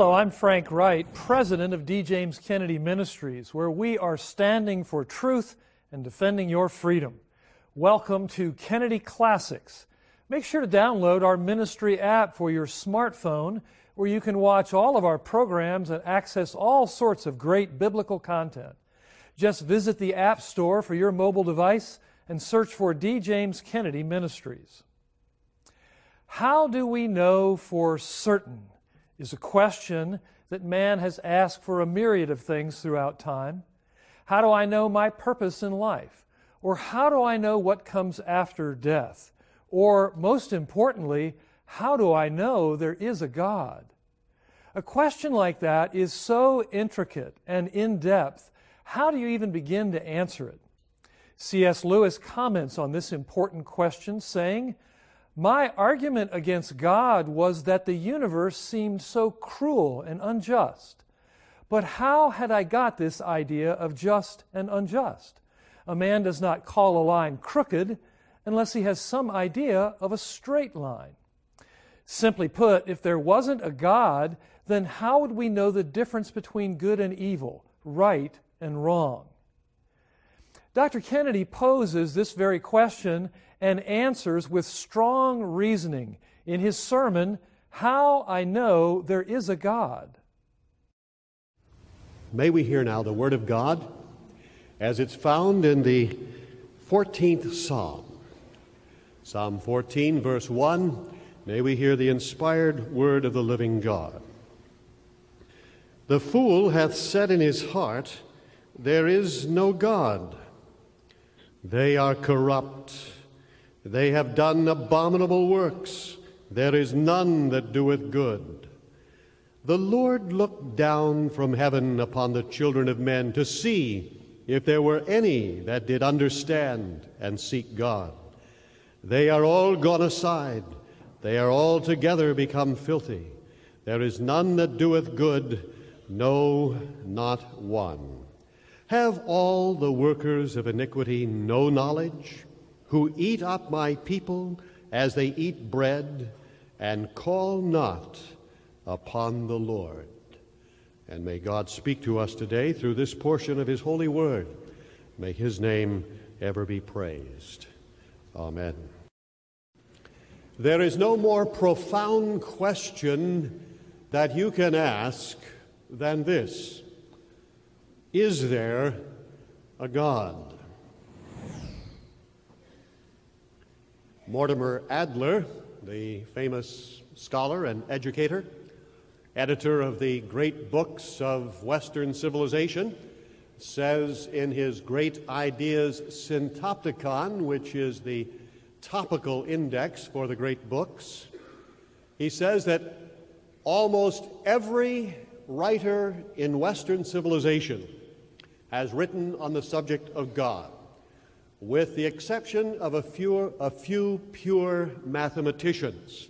Hello, I'm Frank Wright, president of D. James Kennedy Ministries, where we are standing for truth and defending your freedom. Welcome to Kennedy Classics. Make sure to download our ministry app for your smartphone, where you can watch all of our programs and access all sorts of great biblical content. Just visit the App Store for your mobile device and search for D. James Kennedy Ministries. How do we know for certain? Is a question that man has asked for a myriad of things throughout time. How do I know my purpose in life? Or how do I know what comes after death? Or, most importantly, how do I know there is a God? A question like that is so intricate and in depth, how do you even begin to answer it? C.S. Lewis comments on this important question, saying, my argument against God was that the universe seemed so cruel and unjust. But how had I got this idea of just and unjust? A man does not call a line crooked unless he has some idea of a straight line. Simply put, if there wasn't a God, then how would we know the difference between good and evil, right and wrong? Dr. Kennedy poses this very question and answers with strong reasoning in his sermon, How I Know There Is a God. May we hear now the Word of God as it's found in the 14th Psalm. Psalm 14, verse 1. May we hear the inspired word of the living God. The fool hath said in his heart, There is no God. They are corrupt. They have done abominable works. There is none that doeth good. The Lord looked down from heaven upon the children of men to see if there were any that did understand and seek God. They are all gone aside. They are altogether become filthy. There is none that doeth good, no, not one. Have all the workers of iniquity no knowledge, who eat up my people as they eat bread, and call not upon the Lord? And may God speak to us today through this portion of His holy word. May His name ever be praised. Amen. There is no more profound question that you can ask than this is there a God? Mortimer Adler, the famous scholar and educator, editor of the great books of Western civilization, says in his Great Ideas Syntopicon, which is the topical index for the great books, he says that almost every writer in Western civilization has written on the subject of God, with the exception of a few, a few pure mathematicians.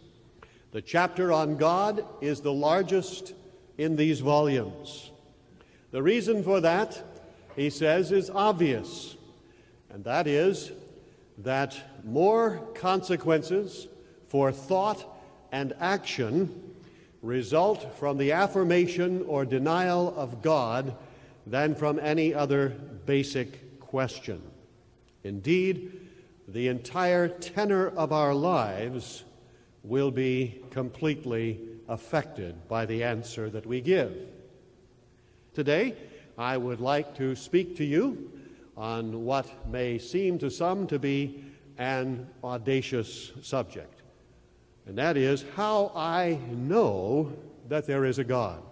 The chapter on God is the largest in these volumes. The reason for that, he says, is obvious, and that is that more consequences for thought and action result from the affirmation or denial of God than from any other basic question. Indeed, the entire tenor of our lives will be completely affected by the answer that we give. Today, I would like to speak to you on what may seem to some to be an audacious subject, and that is how I know that there is a God.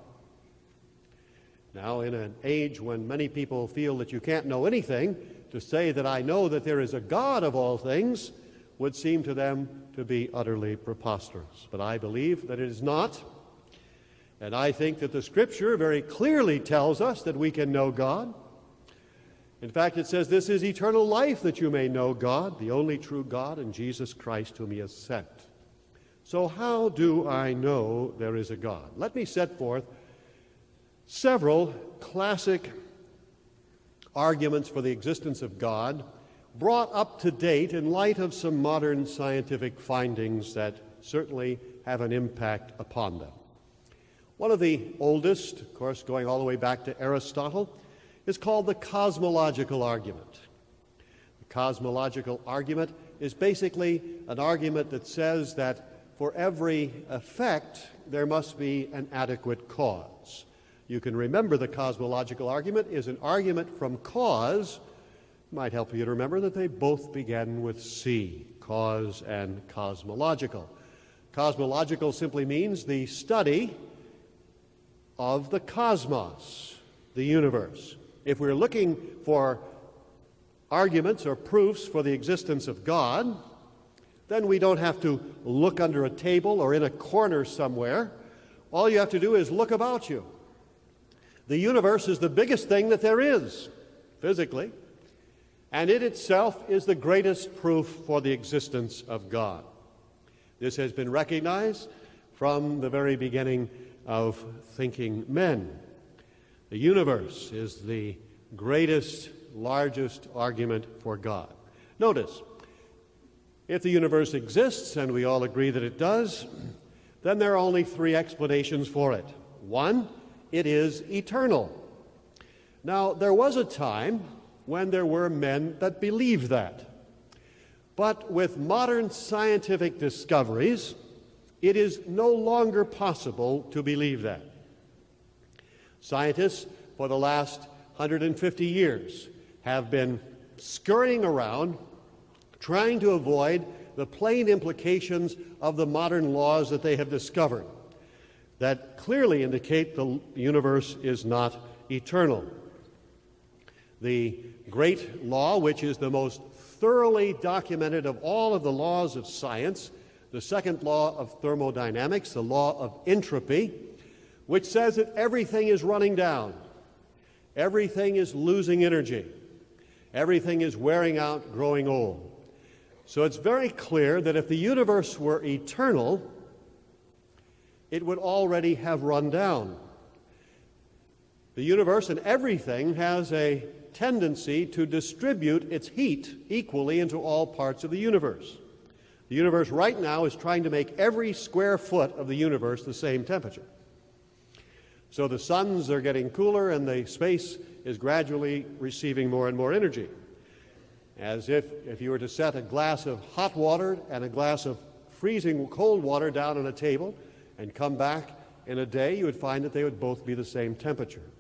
Now, in an age when many people feel that you can't know anything, to say that I know that there is a God of all things would seem to them to be utterly preposterous. But I believe that it is not. And I think that the Scripture very clearly tells us that we can know God. In fact, it says, This is eternal life that you may know God, the only true God, and Jesus Christ, whom He has sent. So, how do I know there is a God? Let me set forth several classic arguments for the existence of God brought up to date in light of some modern scientific findings that certainly have an impact upon them. One of the oldest, of course, going all the way back to Aristotle, is called the cosmological argument. The cosmological argument is basically an argument that says that for every effect, there must be an adequate cause. You can remember the cosmological argument is an argument from cause might help you to remember that they both begin with C, cause and cosmological. Cosmological simply means the study of the cosmos, the universe. If we're looking for arguments or proofs for the existence of God, then we don't have to look under a table or in a corner somewhere. All you have to do is look about you. The universe is the biggest thing that there is, physically and it itself is the greatest proof for the existence of God. This has been recognized from the very beginning of thinking men. The universe is the greatest, largest argument for God. Notice, if the universe exists, and we all agree that it does, then there are only three explanations for it. One, it is eternal. Now, there was a time when there were men that believed that. But with modern scientific discoveries, it is no longer possible to believe that. Scientists, for the last 150 years, have been scurrying around trying to avoid the plain implications of the modern laws that they have discovered that clearly indicate the universe is not eternal. The great law, which is the most thoroughly documented of all of the laws of science, the second law of thermodynamics, the law of entropy, which says that everything is running down, everything is losing energy, everything is wearing out, growing old. So it's very clear that if the universe were eternal, it would already have run down. The universe and everything has a tendency to distribute its heat equally into all parts of the universe. The universe right now is trying to make every square foot of the universe the same temperature. So the suns are getting cooler and the space is gradually receiving more and more energy. As if, if you were to set a glass of hot water and a glass of freezing cold water down on a table and come back in a day, you would find that they would both be the same temperature.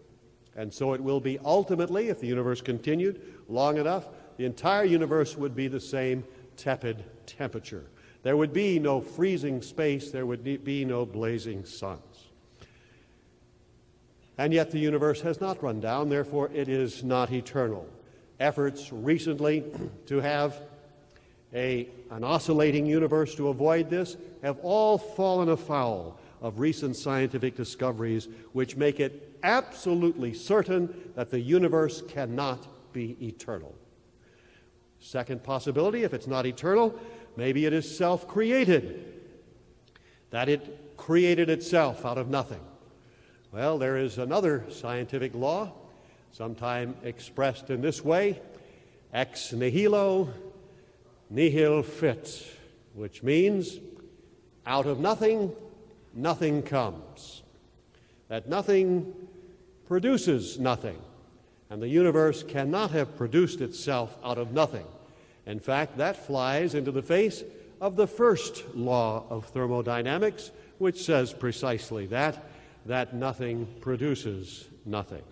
And so it will be ultimately, if the universe continued long enough, the entire universe would be the same tepid temperature. There would be no freezing space, there would be no blazing suns. And yet the universe has not run down, therefore it is not eternal. Efforts recently to have a, an oscillating universe to avoid this have all fallen afoul of recent scientific discoveries which make it absolutely certain that the universe cannot be eternal. Second possibility, if it's not eternal, maybe it is self created, that it created itself out of nothing. Well, there is another scientific law, sometime expressed in this way ex nihilo nihil fit, which means out of nothing, nothing comes. That nothing produces nothing. And the universe cannot have produced itself out of nothing. In fact, that flies into the face of the first law of thermodynamics, which says precisely that that nothing produces nothing.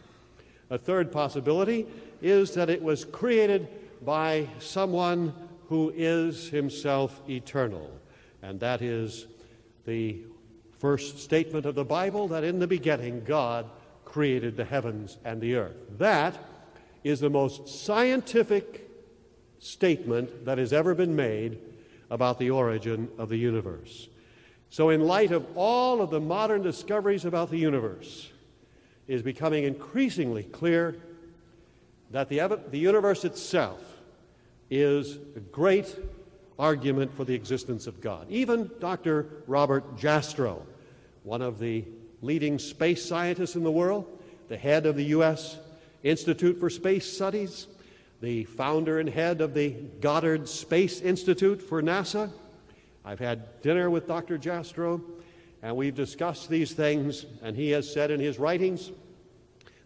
A third possibility is that it was created by someone who is himself eternal, and that is the first statement of the Bible that in the beginning God created the heavens and the earth. That is the most scientific statement that has ever been made about the origin of the universe. So, in light of all of the modern discoveries about the universe, it is becoming increasingly clear that the, the universe itself is a great argument for the existence of God. Even Dr. Robert Jastrow, one of the leading space scientists in the world, the head of the U.S. Institute for Space Studies, the founder and head of the Goddard Space Institute for NASA. I've had dinner with Dr. Jastrow, and we've discussed these things, and he has said in his writings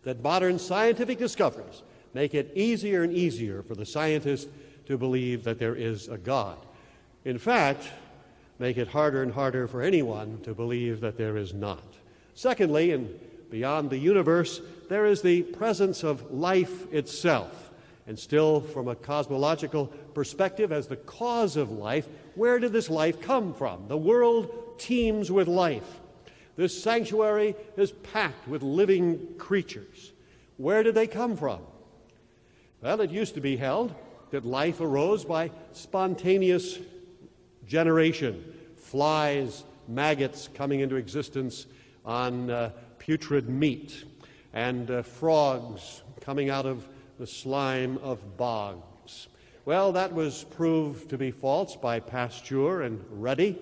that modern scientific discoveries make it easier and easier for the scientist to believe that there is a God. In fact, make it harder and harder for anyone to believe that there is not. Secondly, and beyond the universe, there is the presence of life itself. And still, from a cosmological perspective, as the cause of life, where did this life come from? The world teems with life. This sanctuary is packed with living creatures. Where did they come from? Well, it used to be held that life arose by spontaneous generation, flies, maggots coming into existence on uh, putrid meat, and uh, frogs coming out of the slime of bogs. Well, that was proved to be false by Pasteur and Redi,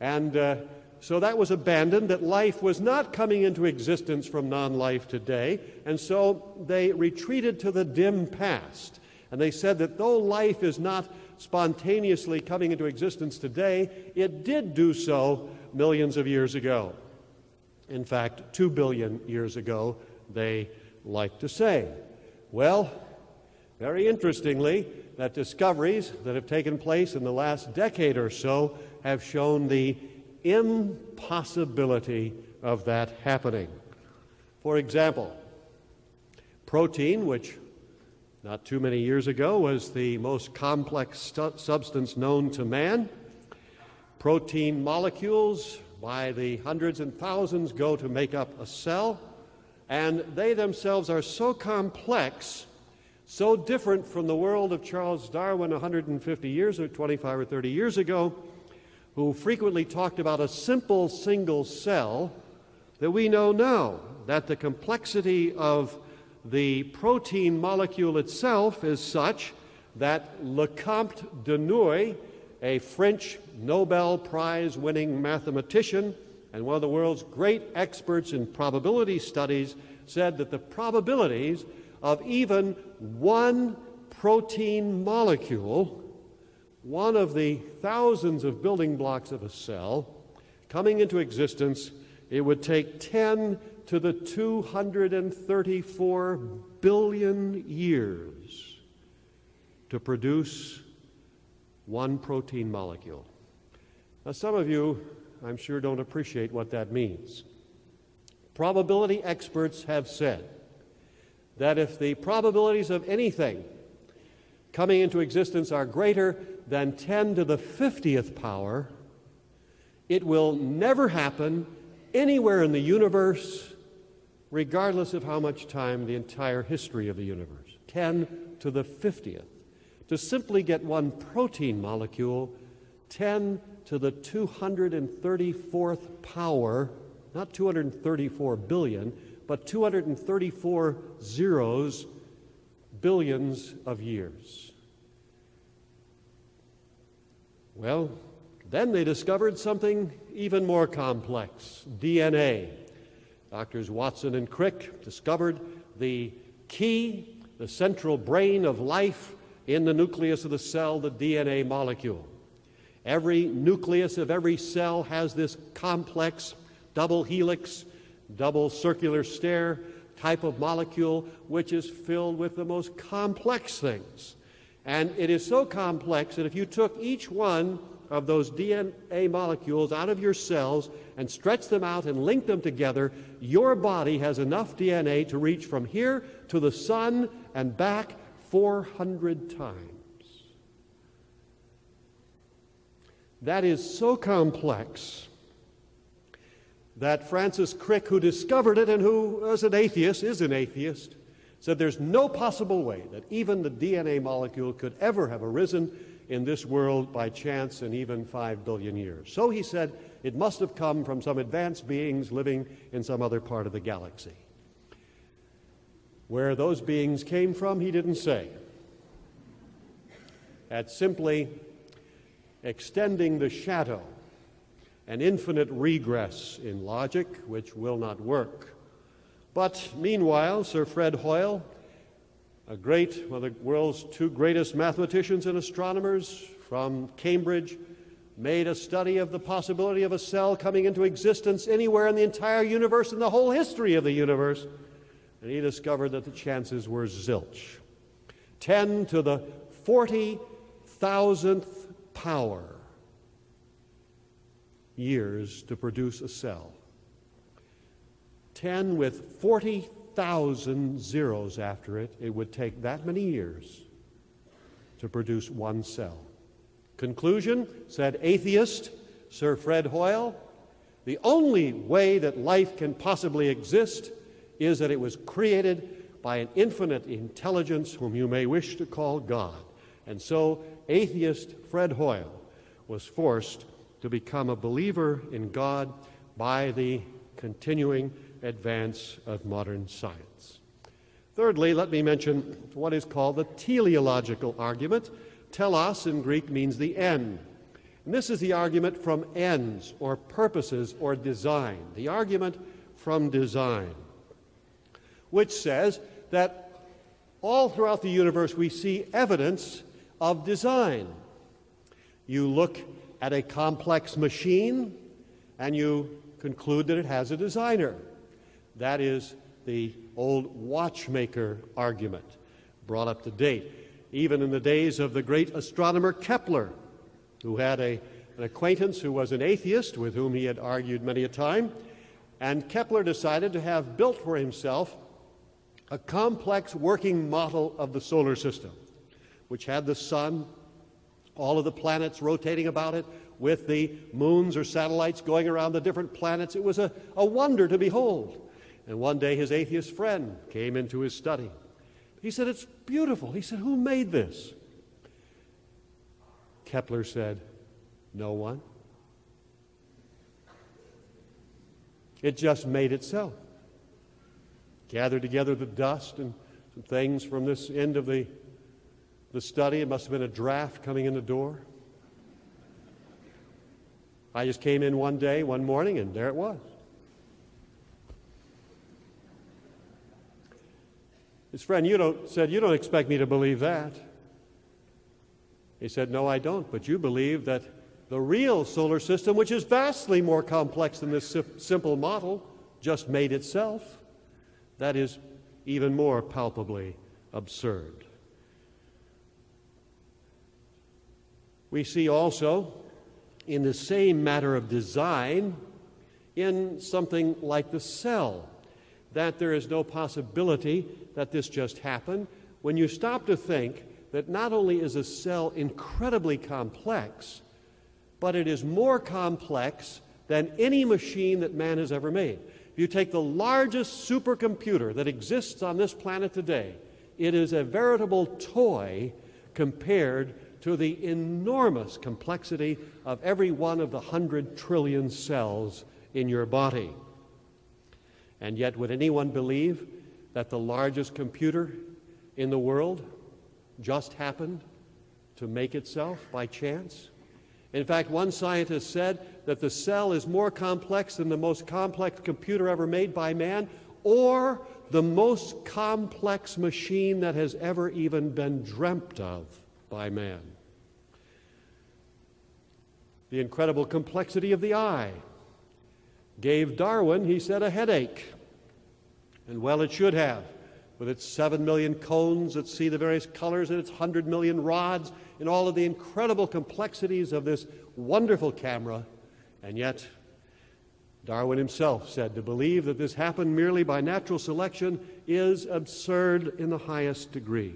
and uh, so that was abandoned, that life was not coming into existence from non life today, and so they retreated to the dim past. And they said that though life is not spontaneously coming into existence today, it did do so millions of years ago. In fact, two billion years ago, they like to say. Well, very interestingly, that discoveries that have taken place in the last decade or so have shown the impossibility of that happening. For example, protein, which not too many years ago was the most complex stu- substance known to man, protein molecules by the hundreds and thousands go to make up a cell, and they themselves are so complex, so different from the world of Charles Darwin 150 years or 25 or 30 years ago who frequently talked about a simple single cell, that we know now that the complexity of the protein molecule itself is such that Lecomte du Noüy, a French Nobel Prize winning mathematician and one of the world's great experts in probability studies, said that the probabilities of even one protein molecule one of the thousands of building blocks of a cell coming into existence, it would take 10 to the 234 billion years to produce one protein molecule. Now, some of you, I'm sure, don't appreciate what that means. Probability experts have said that if the probabilities of anything coming into existence are greater than 10 to the 50th power, it will never happen anywhere in the universe, regardless of how much time the entire history of the universe. 10 to the 50th. To simply get one protein molecule, 10 to the 234th power, not 234 billion, but 234 zeros, billions of years. Well, then they discovered something even more complex DNA. Doctors Watson and Crick discovered the key, the central brain of life in the nucleus of the cell, the DNA molecule. Every nucleus of every cell has this complex double helix, double circular stair type of molecule, which is filled with the most complex things. And it is so complex that if you took each one of those DNA molecules out of your cells and stretch them out and link them together, your body has enough DNA to reach from here to the sun and back 400 times. That is so complex that Francis Crick, who discovered it and who, as an atheist, is an atheist, said there's no possible way that even the DNA molecule could ever have arisen in this world by chance in even five billion years. So he said, It must have come from some advanced beings living in some other part of the galaxy. Where those beings came from, he didn't say. That's simply extending the shadow, an infinite regress in logic which will not work. But meanwhile, Sir Fred Hoyle, a great, one of the world's two greatest mathematicians and astronomers from Cambridge, made a study of the possibility of a cell coming into existence anywhere in the entire universe, in the whole history of the universe. And he discovered that the chances were zilch. 10 to the 40,000th power years to produce a cell. 10 with 40,000 zeros after it, it would take that many years to produce one cell. Conclusion, said atheist Sir Fred Hoyle, the only way that life can possibly exist is that it was created by an infinite intelligence whom you may wish to call God. And so, atheist Fred Hoyle was forced to become a believer in God by the continuing advance of modern science. Thirdly, let me mention what is called the teleological argument Telos in Greek means the end. And this is the argument from ends or purposes or design. The argument from design, which says that all throughout the universe we see evidence of design. You look at a complex machine and you conclude that it has a designer. That is the old watchmaker argument, brought up to date even in the days of the great astronomer Kepler, who had a, an acquaintance who was an atheist with whom he had argued many a time. And Kepler decided to have built for himself a complex working model of the solar system, which had the sun, all of the planets rotating about it, with the moons or satellites going around the different planets. It was a, a wonder to behold. And one day his atheist friend came into his study he said, It's beautiful. He said, Who made this? Kepler said, No one. It just made itself. Gathered together the dust and some things from this end of the, the study. It must have been a draft coming in the door. I just came in one day, one morning, and there it was. His friend you don't, said, You don't expect me to believe that. He said, No, I don't, but you believe that the real solar system, which is vastly more complex than this simple model, just made itself. That is even more palpably absurd. We see also in the same matter of design in something like the cell that there is no possibility that this just happened, when you stop to think that not only is a cell incredibly complex, but it is more complex than any machine that man has ever made. If you take the largest supercomputer that exists on this planet today, it is a veritable toy compared to the enormous complexity of every one of the hundred trillion cells in your body. And yet, would anyone believe that the largest computer in the world just happened to make itself by chance? In fact, one scientist said that the cell is more complex than the most complex computer ever made by man or the most complex machine that has ever even been dreamt of by man. The incredible complexity of the eye gave Darwin, he said, a headache. And well, it should have, with its seven million cones that see the various colors and its hundred million rods and all of the incredible complexities of this wonderful camera. And yet, Darwin himself said to believe that this happened merely by natural selection is absurd in the highest degree.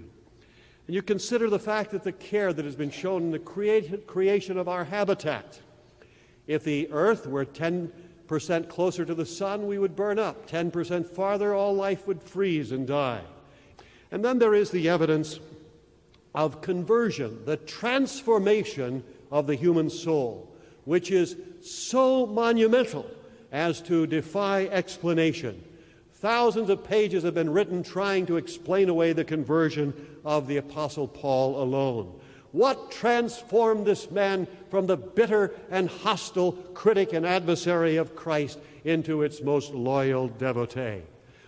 And you consider the fact that the care that has been shown in the creation of our habitat. If the earth were 10 percent closer to the sun, we would burn up. 10% farther, all life would freeze and die. And then there is the evidence of conversion, the transformation of the human soul. which is so monumental as to defy explanation. Thousands of pages have been written trying to explain away the conversion of the Apostle Paul alone. What transformed this man from the bitter and hostile critic and adversary of Christ into its most loyal devotee?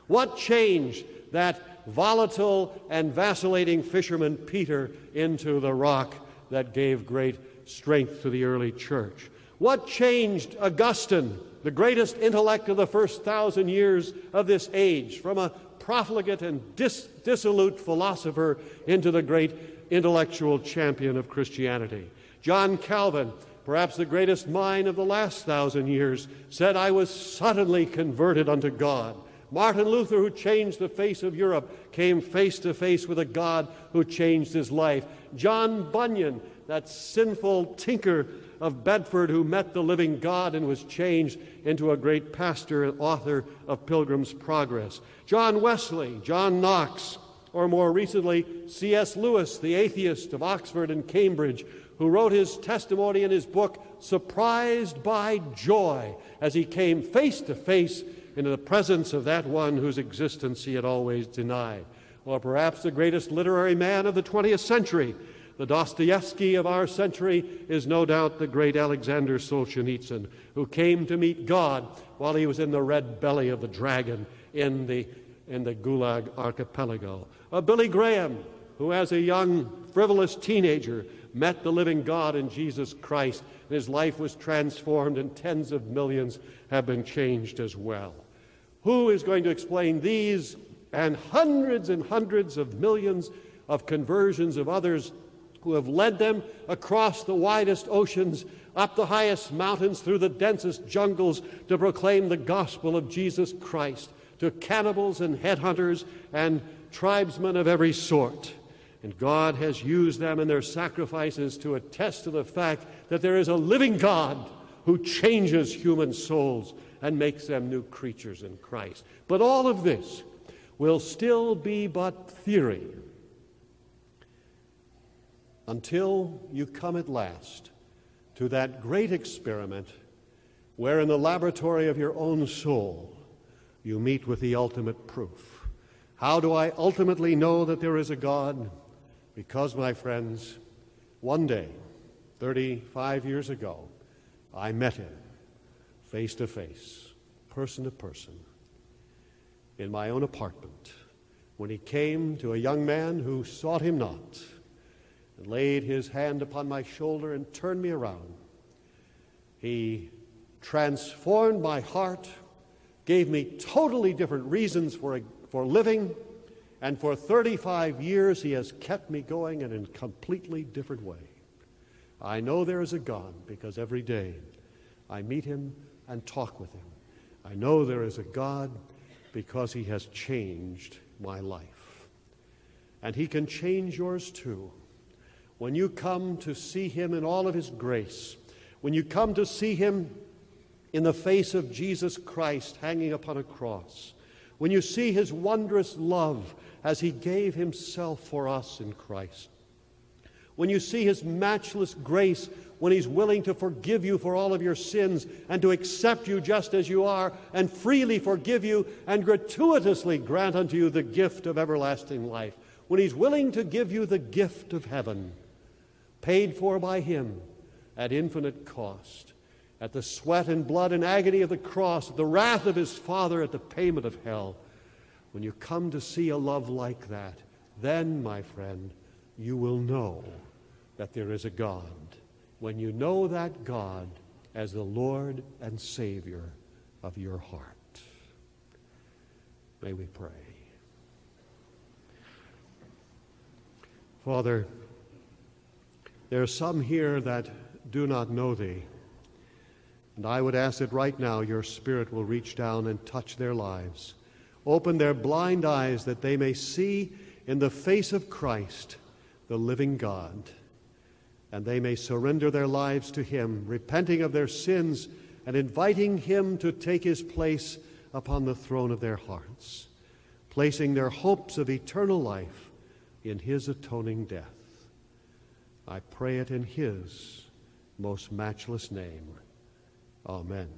What changed that volatile and vacillating fisherman Peter into the rock that gave great strength to the early church? What changed Augustine, the greatest intellect of the first thousand years of this age, from a profligate and dis- dissolute philosopher into the great intellectual champion of Christianity. John Calvin, perhaps the greatest mind of the last thousand years, said, I was suddenly converted unto God. Martin Luther, who changed the face of Europe, came face to face with a God who changed his life. John Bunyan, that sinful tinker of Bedford who met the living God and was changed into a great pastor and author of Pilgrim's Progress. John Wesley, John Knox, or more recently, C.S. Lewis, the atheist of Oxford and Cambridge, who wrote his testimony in his book, Surprised by Joy, as he came face to face into the presence of that one whose existence he had always denied. Or perhaps the greatest literary man of the 20th century, the Dostoevsky of our century, is no doubt the great Alexander Solzhenitsyn, who came to meet God while he was in the red belly of the dragon in the, in the Gulag archipelago. Or Billy Graham, who as a young, frivolous teenager met the living God in Jesus Christ, and his life was transformed, and tens of millions have been changed as well. Who is going to explain these and hundreds and hundreds of millions of conversions of others who have led them across the widest oceans, up the highest mountains, through the densest jungles to proclaim the gospel of Jesus Christ to cannibals and headhunters and tribesmen of every sort? And God has used them and their sacrifices to attest to the fact that there is a living God who changes human souls and makes them new creatures in Christ. But all of this will still be but theory until you come at last to that great experiment where, in the laboratory of your own soul, you meet with the ultimate proof. How do I ultimately know that there is a God? Because, my friends, one day, 35 years ago, I met him face to face, person to person, in my own apartment when he came to a young man who sought him not and laid his hand upon my shoulder and turned me around. He transformed my heart, gave me totally different reasons for, for living and for 35 years, He has kept me going in a completely different way. I know there is a God because every day I meet Him and talk with Him. I know there is a God because He has changed my life. And He can change yours too. When you come to see Him in all of His grace, when you come to see Him in the face of Jesus Christ hanging upon a cross, when you see His wondrous love as he gave himself for us in Christ. When you see his matchless grace, when he's willing to forgive you for all of your sins and to accept you just as you are and freely forgive you and gratuitously grant unto you the gift of everlasting life, when he's willing to give you the gift of heaven, paid for by him at infinite cost, at the sweat and blood and agony of the cross, the wrath of his Father at the payment of hell when you come to see a love like that, then, my friend, you will know that there is a God. When you know that God as the Lord and Savior of your heart. May we pray. Father, there are some here that do not know Thee. And I would ask that right now your Spirit will reach down and touch their lives. Open their blind eyes that they may see in the face of Christ the living God, and they may surrender their lives to Him, repenting of their sins and inviting Him to take His place upon the throne of their hearts, placing their hopes of eternal life in His atoning death. I pray it in His most matchless name. Amen.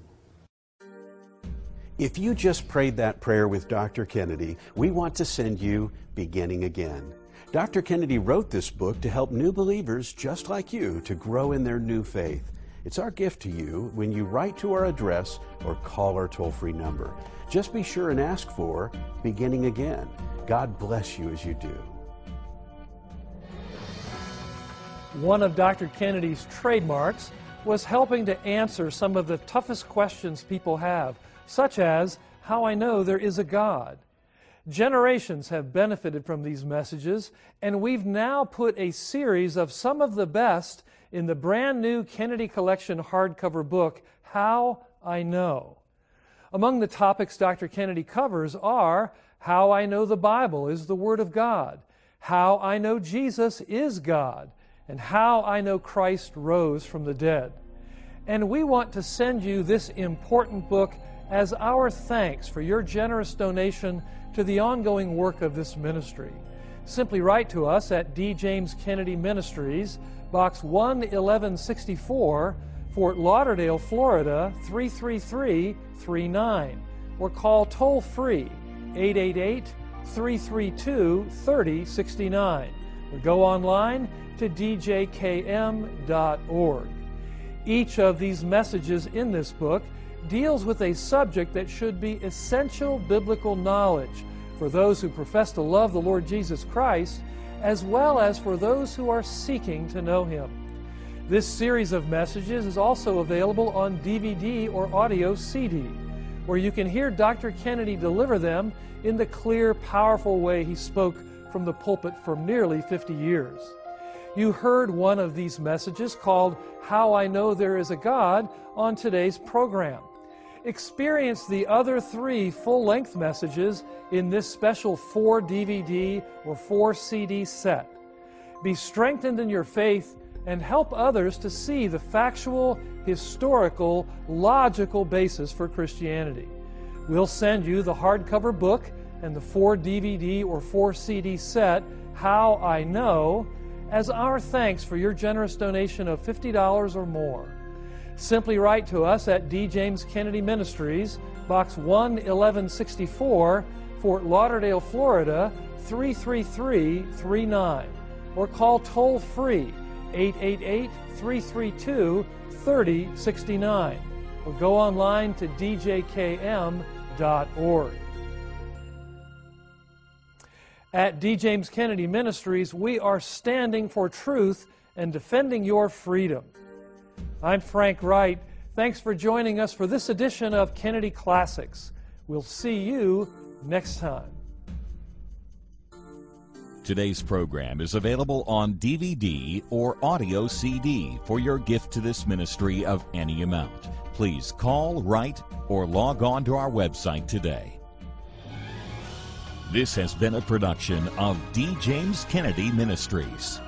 If you just prayed that prayer with Dr. Kennedy, we want to send you Beginning Again. Dr. Kennedy wrote this book to help new believers just like you to grow in their new faith. It's our gift to you when you write to our address or call our toll free number. Just be sure and ask for Beginning Again. God bless you as you do. One of Dr. Kennedy's trademarks was helping to answer some of the toughest questions people have, such as how I know there is a God. Generations have benefited from these messages, and we've now put a series of some of the best in the brand new Kennedy Collection hardcover book, How I Know. Among the topics Dr. Kennedy covers are how I know the Bible is the Word of God, how I know Jesus is God, and how I know Christ rose from the dead. And we want to send you this important book as our thanks for your generous donation to the ongoing work of this ministry. Simply write to us at D. James Kennedy Ministries, Box 11164, Fort Lauderdale, Florida 33339, or call toll free 888 332 3069, or go online to djkm.org. Each of these messages in this book deals with a subject that should be essential biblical knowledge for those who profess to love the Lord Jesus Christ, as well as for those who are seeking to know Him. This series of messages is also available on DVD or audio CD, where you can hear Dr. Kennedy deliver them in the clear, powerful way he spoke from the pulpit for nearly 50 years. You heard one of these messages called How I Know There Is a God on today's program. Experience the other three full length messages in this special 4 DVD or 4 CD set. Be strengthened in your faith and help others to see the factual, historical, logical basis for Christianity. We'll send you the hardcover book and the 4 DVD or 4 CD set, How I Know, as our thanks for your generous donation of $50 or more. Simply write to us at D. James Kennedy Ministries, Box 11164, Fort Lauderdale, Florida 33339, or call toll free 888 332 3069, or go online to djkm.org. At D. James Kennedy Ministries, we are standing for truth and defending your freedom. I'm Frank Wright. Thanks for joining us for this edition of Kennedy Classics. We'll see you next time. Today's program is available on DVD or audio CD for your gift to this ministry of any amount. Please call, write, or log on to our website today. This has been a production of D. James Kennedy Ministries.